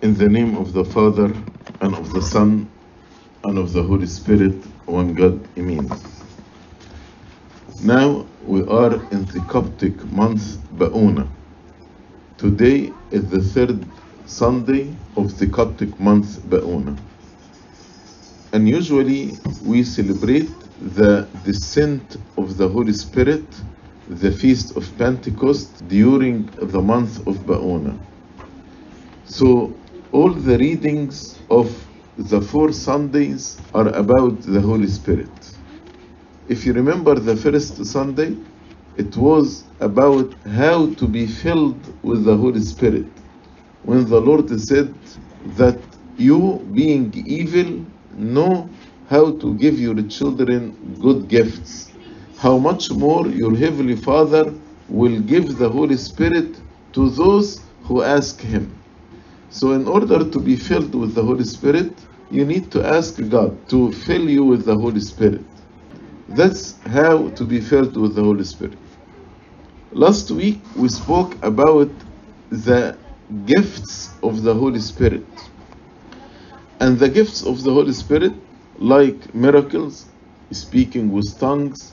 In the name of the Father, and of the Son, and of the Holy Spirit, one God, Amen. Now we are in the Coptic month Ba'una. Today is the third Sunday of the Coptic month Ba'una. And usually we celebrate the descent of the Holy Spirit, the feast of Pentecost, during the month of Ba'una. So all the readings of the four Sundays are about the Holy Spirit. If you remember the first Sunday, it was about how to be filled with the Holy Spirit. When the Lord said that you, being evil, know how to give your children good gifts, how much more your Heavenly Father will give the Holy Spirit to those who ask Him. So, in order to be filled with the Holy Spirit, you need to ask God to fill you with the Holy Spirit. That's how to be filled with the Holy Spirit. Last week we spoke about the gifts of the Holy Spirit. And the gifts of the Holy Spirit, like miracles, speaking with tongues,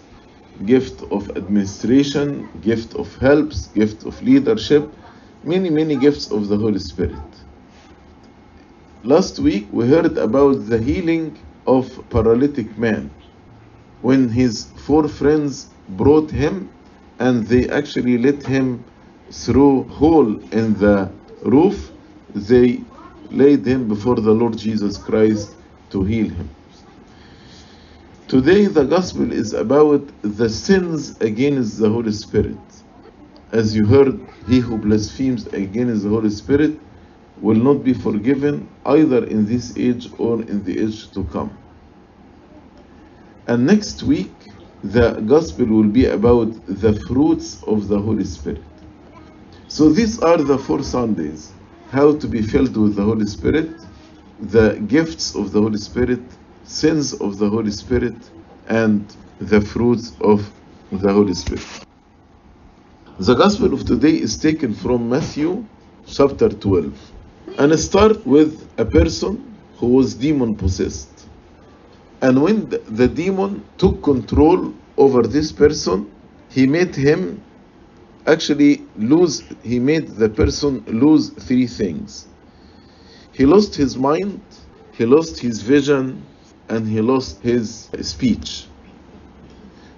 gift of administration, gift of helps, gift of leadership, many, many gifts of the Holy Spirit. Last week we heard about the healing of paralytic man when his four friends brought him and they actually let him through hole in the roof they laid him before the Lord Jesus Christ to heal him. Today the gospel is about the sins against the Holy Spirit. As you heard, he who blasphemes against the Holy Spirit will not be forgiven either in this age or in the age to come. And next week, the gospel will be about the fruits of the Holy Spirit. So these are the four Sundays how to be filled with the Holy Spirit, the gifts of the Holy Spirit, sins of the Holy Spirit, and the fruits of the Holy Spirit. The gospel of today is taken from Matthew chapter 12 and start with a person who was demon possessed. And when the, demon took control over this person, he made him actually lose, he made the person lose three things. He lost his mind, he lost his vision, and he lost his speech.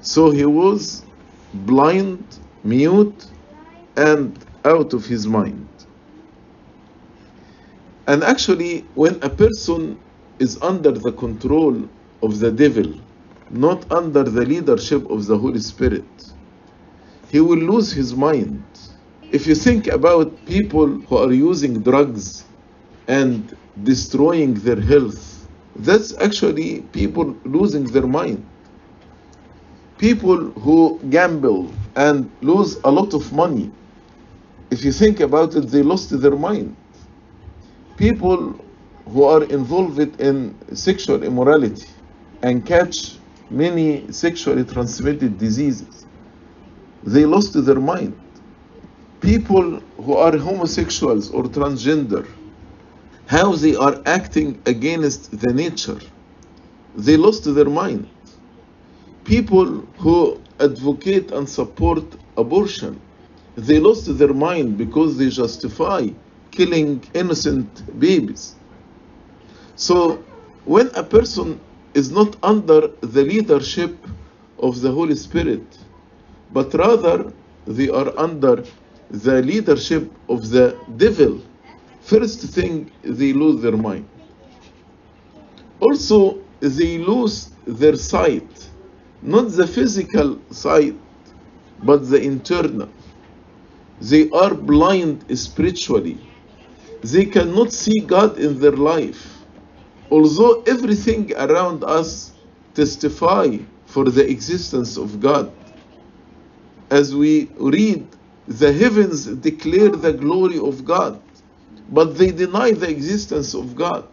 So he was blind, mute, and out of his mind. And actually, when a person is under the control of the devil, not under the leadership of the Holy Spirit, he will lose his mind. If you think about people who are using drugs and destroying their health, that's actually people losing their mind. People who gamble and lose a lot of money, if you think about it, they lost their mind. People who are involved in sexual immorality and catch many sexually transmitted diseases, they lost their mind. People who are homosexuals or transgender, how they are acting against the nature, they lost their mind. People who advocate and support abortion, they lost their mind because they justify killing innocent babies. So, when a person is not under the leadership of the Holy Spirit, but rather they are under the leadership of the devil, first thing they lose their mind. Also, they lose their sight, not the physical sight, but the internal. They are blind spiritually. They cannot see God in their life. Although everything around us testify for the existence of God. As we read, the heavens declare the glory of God, but they deny the existence of God.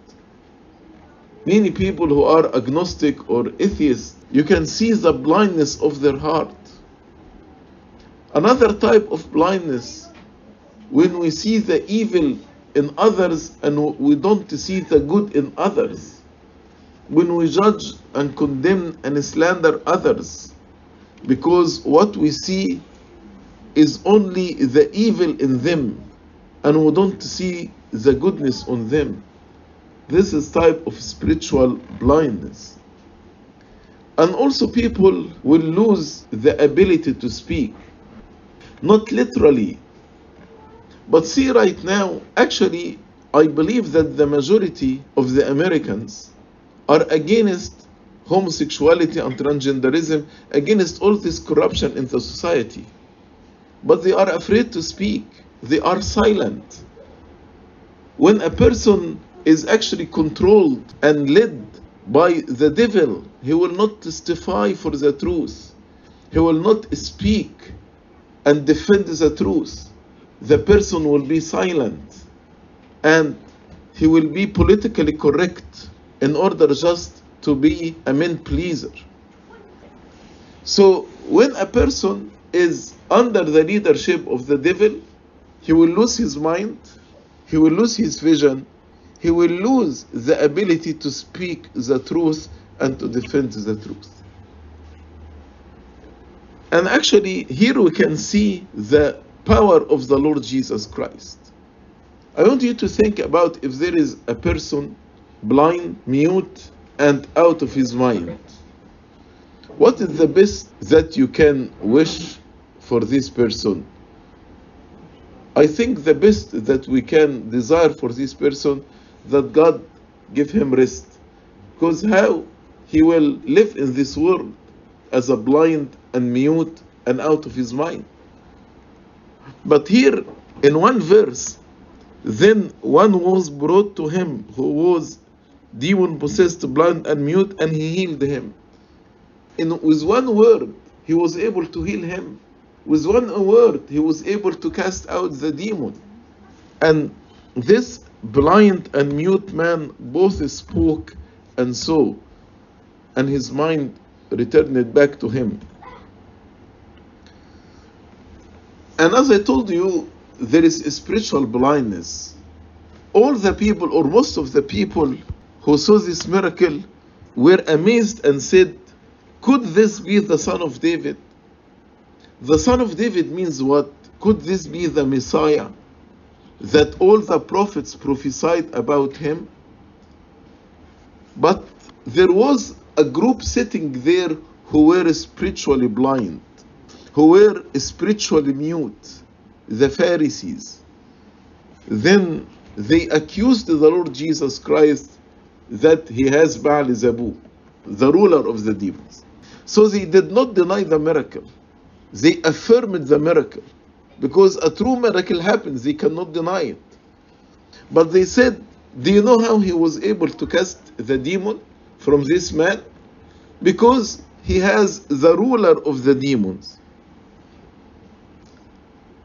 Many people who are agnostic or atheist, you can see the blindness of their heart. Another type of blindness, when we see the evil in others and we don't see the good in others. When we judge and condemn and slander others, because what we see is only the evil in them and we don't see the goodness on them. This is type of spiritual blindness. And also people will lose the ability to speak. Not literally. But see right now, actually, I believe that the majority of the Americans are against homosexuality and transgenderism, against all this corruption in the society. But they are afraid to speak. They are silent. When a person is actually controlled and led by the devil, he will not testify for the truth. He will not speak and defend the truth. The person will be silent and he will be politically correct in order just to be a man pleaser. So when a person is under the leadership of the devil, he will lose his mind, he will lose his vision, he will lose the ability to speak the truth and to defend the truth. And actually, here we can see the power of the Lord Jesus Christ. I want you to think about if there is a person blind, mute, and out of his mind. What is the best that you can wish for this person? I think the best that we can desire for this person that God give him rest. Because how he will live in this world as a blind and mute and out of his mind. But here in one verse, then one was brought to him who was demon possessed, blind and mute, and he healed him. In, with one word, he was able to heal him. With one word, he was able to cast out the demon. And this blind and mute man both spoke and saw, and his mind returned back to him. And as I told you, there is spiritual blindness. All the people, or most of the people who saw this miracle, were amazed and said, Could this be the son of David? The son of David means what? Could this be the Messiah that all the prophets prophesied about him? But there was a group sitting there who were spiritually blind, who were spiritually mute, the Pharisees. Then they accused the Lord Jesus Christ that he has Baal Zebub, the ruler of the demons. So they did not deny the miracle. They affirmed the miracle. Because a true miracle happens, they cannot deny it. But they said, Do you know how he was able to cast the demon from this man? Because he has the ruler of the demons.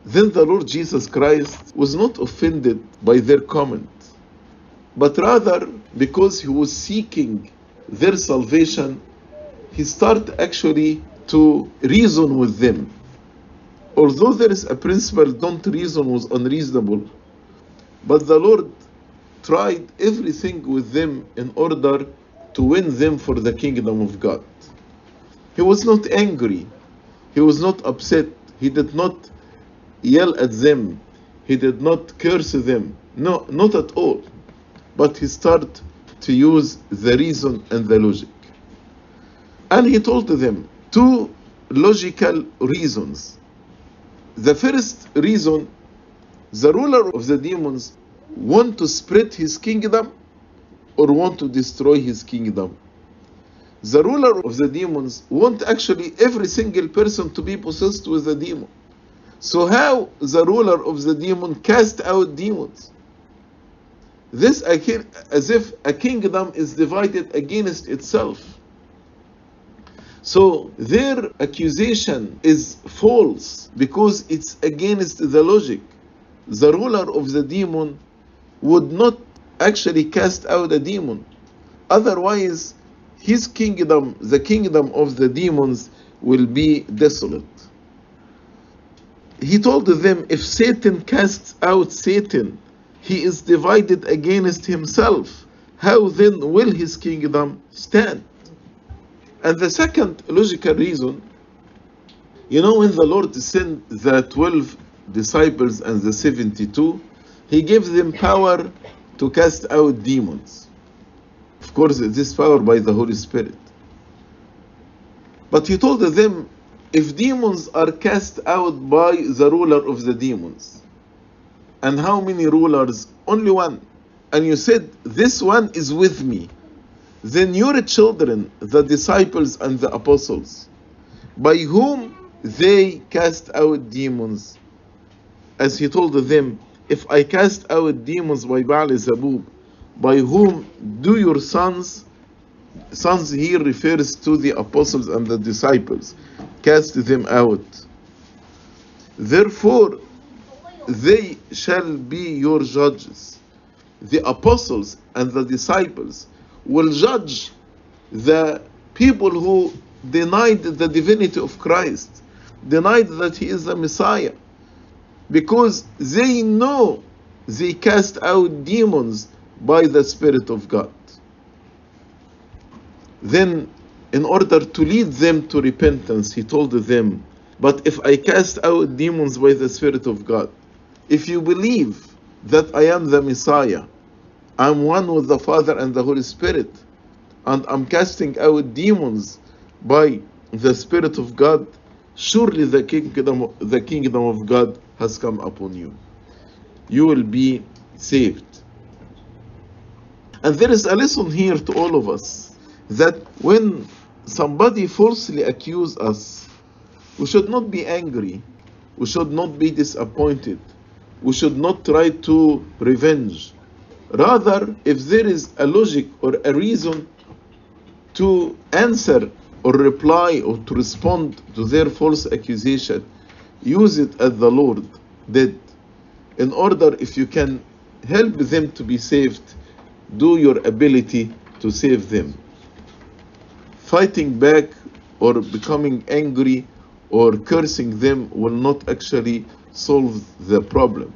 Then the Lord Jesus Christ was not offended by their comment, but rather because he was seeking their salvation, he started actually to reason with them. Although there is a principle, don't reason was unreasonable, but the Lord tried everything with them in order to win them for the kingdom of God. He was not angry, he was not upset, he did not yell at them, he did not curse them. No, not at all. But he started to use the reason and the logic. And he told them two logical reasons. The first reason the ruler of the demons want to spread his kingdom or want to destroy his kingdom. The ruler of the demons want actually every single person to be possessed with a demon. So how the ruler of the demon cast out demons? This as if a kingdom is divided against itself. So their accusation is false because it's against the logic. The ruler of the demon would not actually cast out a demon. Otherwise, his kingdom, the kingdom of the demons, will be desolate. He told them if Satan casts out Satan, he is divided against himself. How then will his kingdom stand? And the second logical reason, you know, when the Lord sent the 12 disciples and the 72, he gave them power to cast out demons. Of course, this power by the Holy Spirit. But he told them, if demons are cast out by the ruler of the demons, and how many rulers? Only one. And you said, This one is with me. Then your children, the disciples and the apostles, by whom they cast out demons, as he told them, If I cast out demons by Baal Zebub, by whom do your sons, sons here refers to the apostles and the disciples, cast them out? Therefore, they shall be your judges. The apostles and the disciples will judge the people who denied the divinity of Christ, denied that he is the Messiah, because they know they cast out demons by the Spirit of God. Then, in order to lead them to repentance, he told them, But if I cast out demons by the Spirit of God, if you believe that I am the Messiah, I'm one with the Father and the Holy Spirit, and I'm casting out demons by the Spirit of God, surely the kingdom, the kingdom of God has come upon you. You will be saved. And there is a lesson here to all of us that when somebody falsely accuse us, we should not be angry, we should not be disappointed, we should not try to revenge. Rather, if there is a logic or a reason to answer or reply or to respond to their false accusation, use it as the Lord did. In order, if you can help them to be saved, do your ability to save them. Fighting back or becoming angry or cursing them will not actually solve the problem.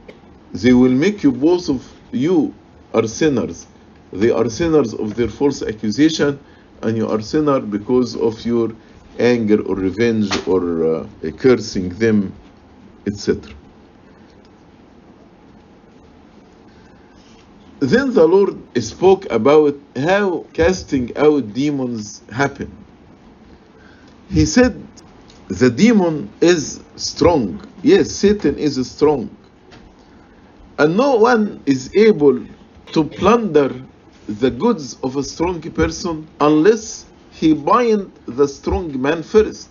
They will make you both of you are sinners. They are sinners of their false accusation, and you are sinner because of your anger or revenge or uh, cursing them, etc. Then the Lord spoke about how casting out demons happen. He said the demon is strong. Yes, Satan is strong. And no one is able to plunder the goods of a strong person unless he bind the strong man first.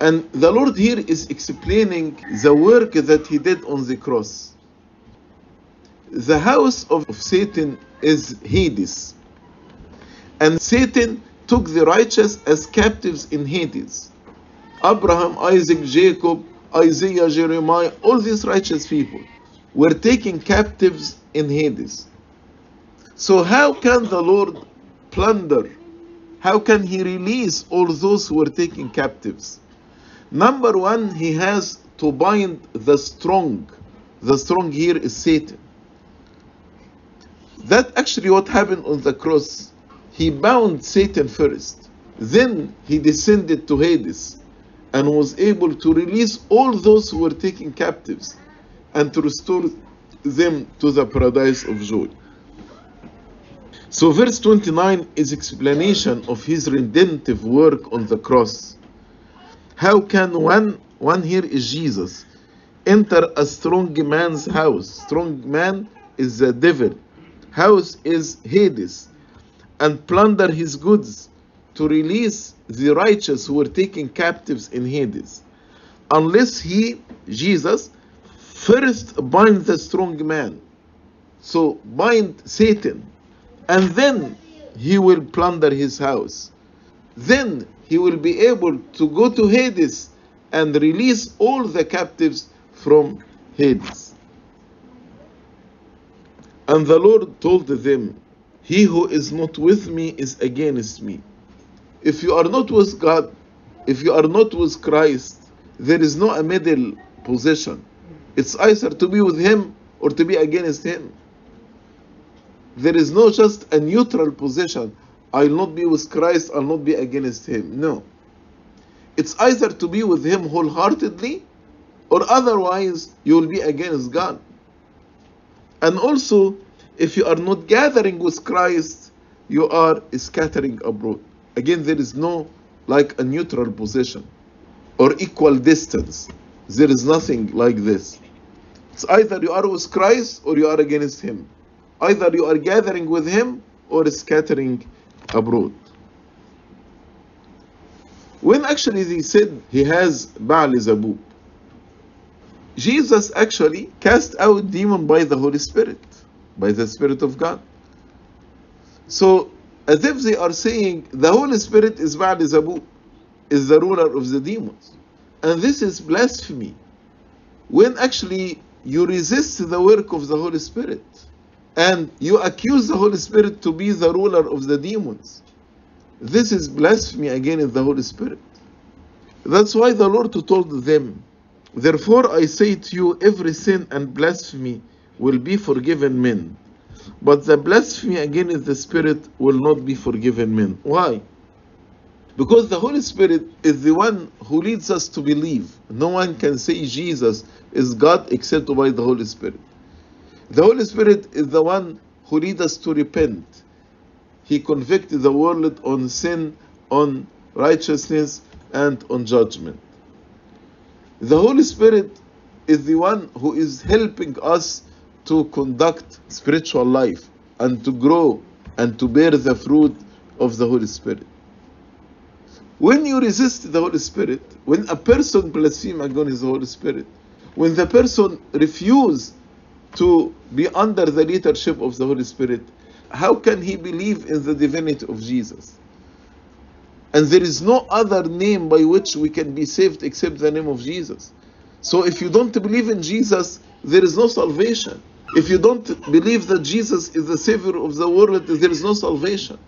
And the Lord here is explaining the work that he did on the cross. The house of Satan is Hades. And Satan took the righteous as captives in Hades. Abraham, Isaac, Jacob, Isaiah, Jeremiah, all these righteous people were taken captives in Hades. So, how can the Lord plunder? How can He release all those who were taken captives? Number one, He has to bind the strong. The strong here is Satan. That actually what happened on the cross. He bound Satan first. Then he descended to Hades and was able to release all those who were taken captives and to restore them to the paradise of joy. So verse 29 is explanation of his redemptive work on the cross. How can one, one here is Jesus, enter a strong man's house? Strong man is the devil. House is Hades. And plunder his goods to release the righteous who were taken captives in Hades. Unless he, Jesus, first bind the strong man. So bind Satan, and then he will plunder his house. Then he will be able to go to Hades and release all the captives from Hades. And the Lord told them, He who is not with me is against me. If you are not with God, if you are not with Christ, there is no a middle position. It's either to be with Him or to be against him. There is no just a neutral position. I'll not be with Christ, I'll not be against him. No. It's either to be with him wholeheartedly or otherwise you will be against God. And also, if you are not gathering with Christ, you are scattering abroad. Again, there is no like a neutral position or equal distance. There is nothing like this. It's either you are with Christ or you are against Him. Either you are gathering with Him or scattering abroad. When actually they said he has Baal Zebub, Jesus actually cast out demon by the Holy Spirit, by the Spirit of God. So, as if they are saying the Holy Spirit is Baal is the ruler of the demons. And this is blasphemy. When actually you resist the work of the Holy Spirit and you accuse the Holy Spirit to be the ruler of the demons. This is blasphemy against the Holy Spirit. That's why the Lord told them, Therefore I say to you, every sin and blasphemy will be forgiven men, but the blasphemy against the Spirit will not be forgiven men. Why? Because the Holy Spirit is the one who leads us to believe. No one can say Jesus is God except by the Holy Spirit. The Holy Spirit is the one who leads us to repent. He convicted the world on sin, on righteousness, and on judgment. The Holy Spirit is the one who is helping us to conduct spiritual life and to grow and to bear the fruit of the Holy Spirit. When you resist the Holy Spirit, when a person blasphemes against the Holy Spirit, when the person refuses to be under the leadership of the Holy Spirit, how can he believe in the divinity of Jesus? And there is no other name by which we can be saved except the name of Jesus. So if you don't believe in Jesus, there is no salvation. If you don't believe that Jesus is the Savior of the world, there is no salvation.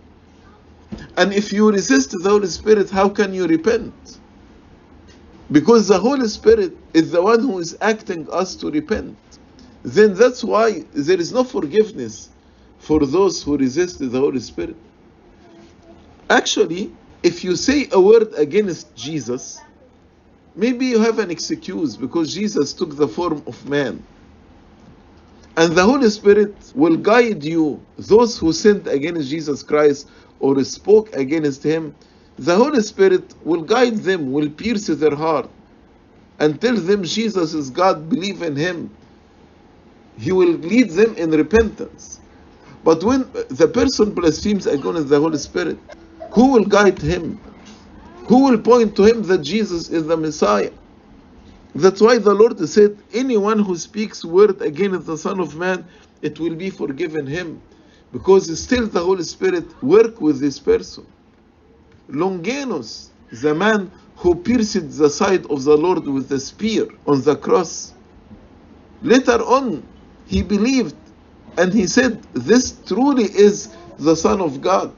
And if you resist the Holy Spirit, how can you repent? Because the Holy Spirit is the one who is acting us to repent. Then that's why there is no forgiveness for those who resist the Holy Spirit. Actually, if you say a word against Jesus, maybe you have an excuse because Jesus took the form of man. And the Holy Spirit will guide you, those who sinned against Jesus Christ or spoke against him, the Holy Spirit will guide them, will pierce their heart, and tell them Jesus is God, believe in him. He will lead them in repentance. But when the person blasphemes against the Holy Spirit, who will guide him? Who will point to him that Jesus is the Messiah? That's why the Lord said, anyone who speaks word against the Son of Man, it will be forgiven him. Because still the Holy Spirit work with this person. Longinus, the man who pierced the side of the Lord with the spear on the cross. Later on, he believed and he said, This truly is the Son of God.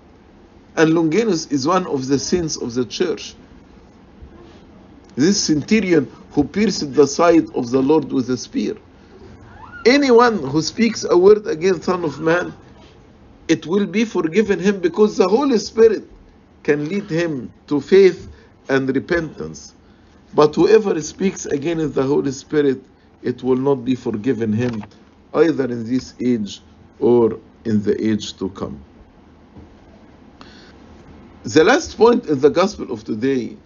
And Longinus is one of the saints of the church. This centurion who pierced the side of the Lord with a spear. Anyone who speaks a word against Son of Man, it will be forgiven him because the Holy Spirit can lead him to faith and repentance. But whoever speaks against the Holy Spirit, it will not be forgiven him, either in this age or in the age to come. The last point in the gospel of today,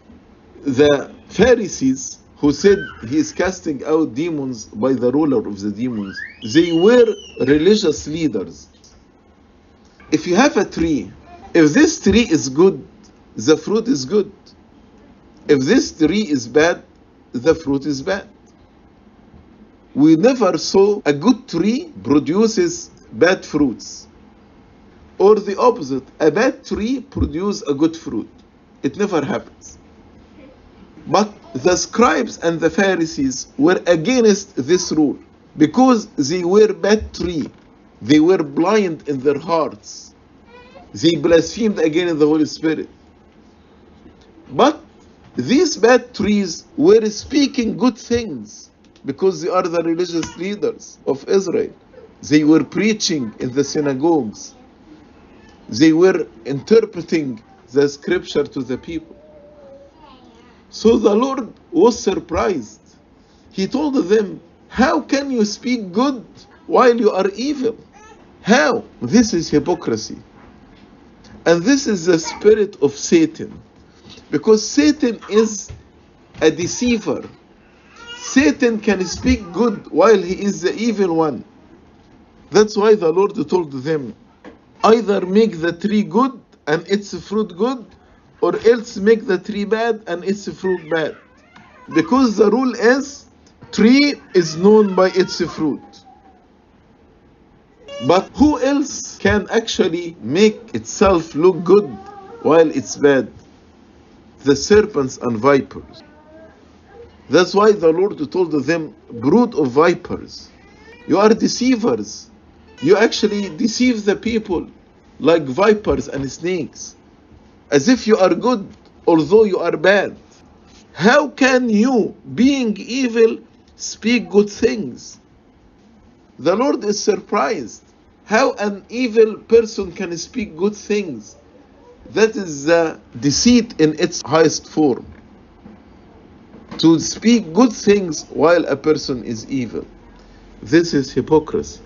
the Pharisees who said he is casting out demons by the ruler of the demons, they were religious leaders. If you have a tree, if this tree is good, the fruit is good. If this tree is bad, the fruit is bad. We never saw a good tree produces bad fruits. Or the opposite, a bad tree produces a good fruit. It never happens. But the scribes and the Pharisees were against this rule because they were bad tree. They were blind in their hearts. They blasphemed against the Holy Spirit. But these bad trees were speaking good things. because they are the religious leaders of Israel. They were preaching in the synagogues. They were interpreting the scripture to the people. So the Lord was surprised. He told them, How can you speak good while you are evil? How? This is hypocrisy. And this is the spirit of Satan. Because Satan is a deceiver. Satan can speak good while he is the evil one. That's why the Lord told them either make the tree good and its fruit good, or else make the tree bad and its fruit bad. Because the rule is tree is known by its fruit. But who else can actually make itself look good while it's bad? The serpents and vipers. That's why the Lord told them, brood of vipers, you are deceivers. You actually deceive the people like vipers and snakes, as if you are good, although you are bad. How can you, being evil, speak good things? The Lord is surprised how an evil person can speak good things. That is the deceit in its highest form. To speak good things while a person is evil. This is hypocrisy.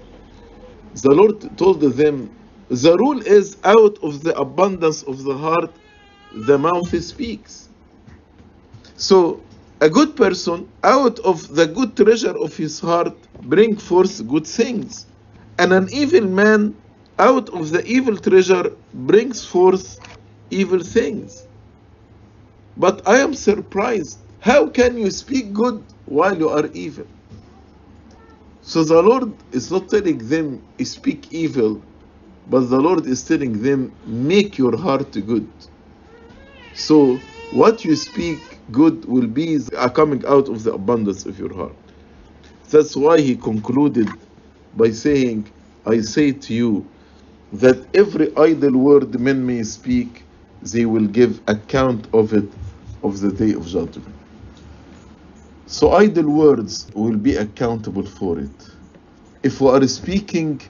The Lord told them, the rule is out of the abundance of the heart, the mouth speaks. So, a good person, out of the good treasure of his heart, bring forth good things. And an evil man, out of the evil treasure, brings forth evil things. But I am surprised. How can you speak good while you are evil? So the Lord is not telling them speak evil, but the Lord is telling them make your heart good. So what you speak good will be coming out of the abundance of your heart. That's why he concluded by saying, I say to you that every idle word men may speak, they will give account of it of the day of judgment. So idle words will be accountable for it. If we are speaking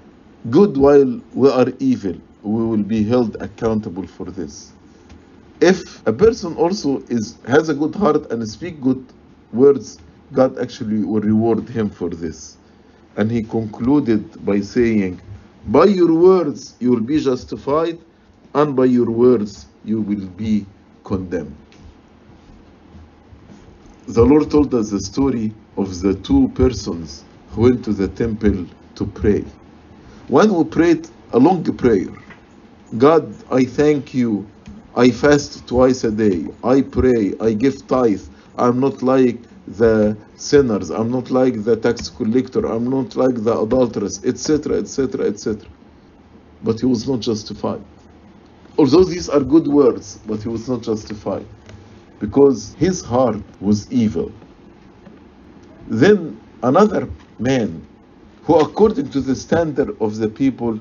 good while we are evil, we will be held accountable for this. If a person also is has a good heart and speak good words, God actually will reward him for this. And he concluded by saying, By your words you will be justified, and by your words you will be condemned. The Lord told us the story of the two persons who went to the temple to pray. One who prayed a long prayer God, I thank you. I fast twice a day. I pray. I give tithe. I'm not like the sinners. I'm not like the tax collector. I'm not like the adulteress, etc., etc., etc. But he was not justified. Although these are good words, but he was not justified because his heart was evil. Then another man, who according to the standard of the people,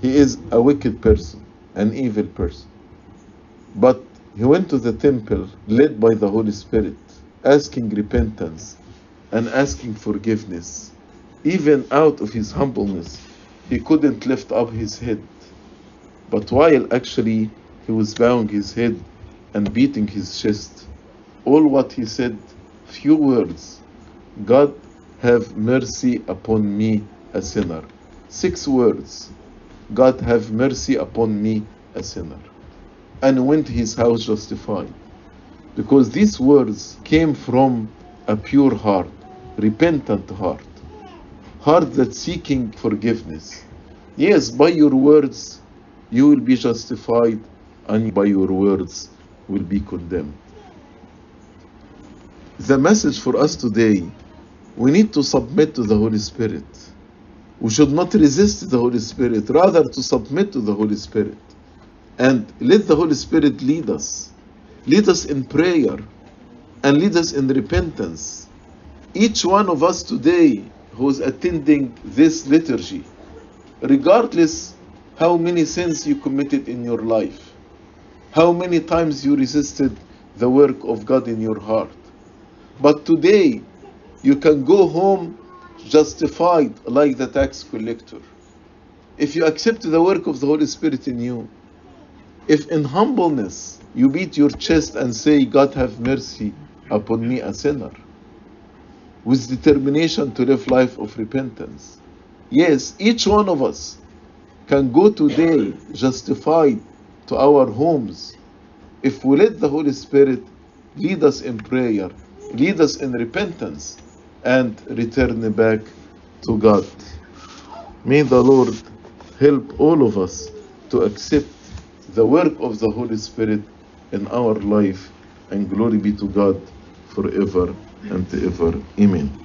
he is a wicked person, an evil person. But he went to the temple led by the Holy Spirit, asking repentance and asking forgiveness. Even out of his humbleness, he couldn't lift up his head. But while actually he was bowing his head and beating his chest, all what he said, few words God have mercy upon me, a sinner. Six words God have mercy upon me, a sinner. And went to his house justified. Because these words came from a pure heart, repentant heart, heart that's seeking forgiveness. Yes, by your words you will be justified, and by your words will be condemned. The message for us today we need to submit to the Holy Spirit. We should not resist the Holy Spirit, rather to submit to the Holy Spirit. And let the Holy Spirit lead us. Lead us in prayer and lead us in repentance. Each one of us today who is attending this liturgy, regardless how many sins you committed in your life, how many times you resisted the work of God in your heart. But today, you can go home justified like the tax collector. If you accept the work of the Holy Spirit in you, if in humbleness you beat your chest and say, God have mercy upon me, a sinner, with determination to live life of repentance. Yes, each one of us can go today justified to our homes if we let the Holy Spirit lead us in prayer, lead us in repentance, and return back to God. May the Lord help all of us to accept the work of the Holy Spirit in our life, and glory be to God forever and ever. Amen.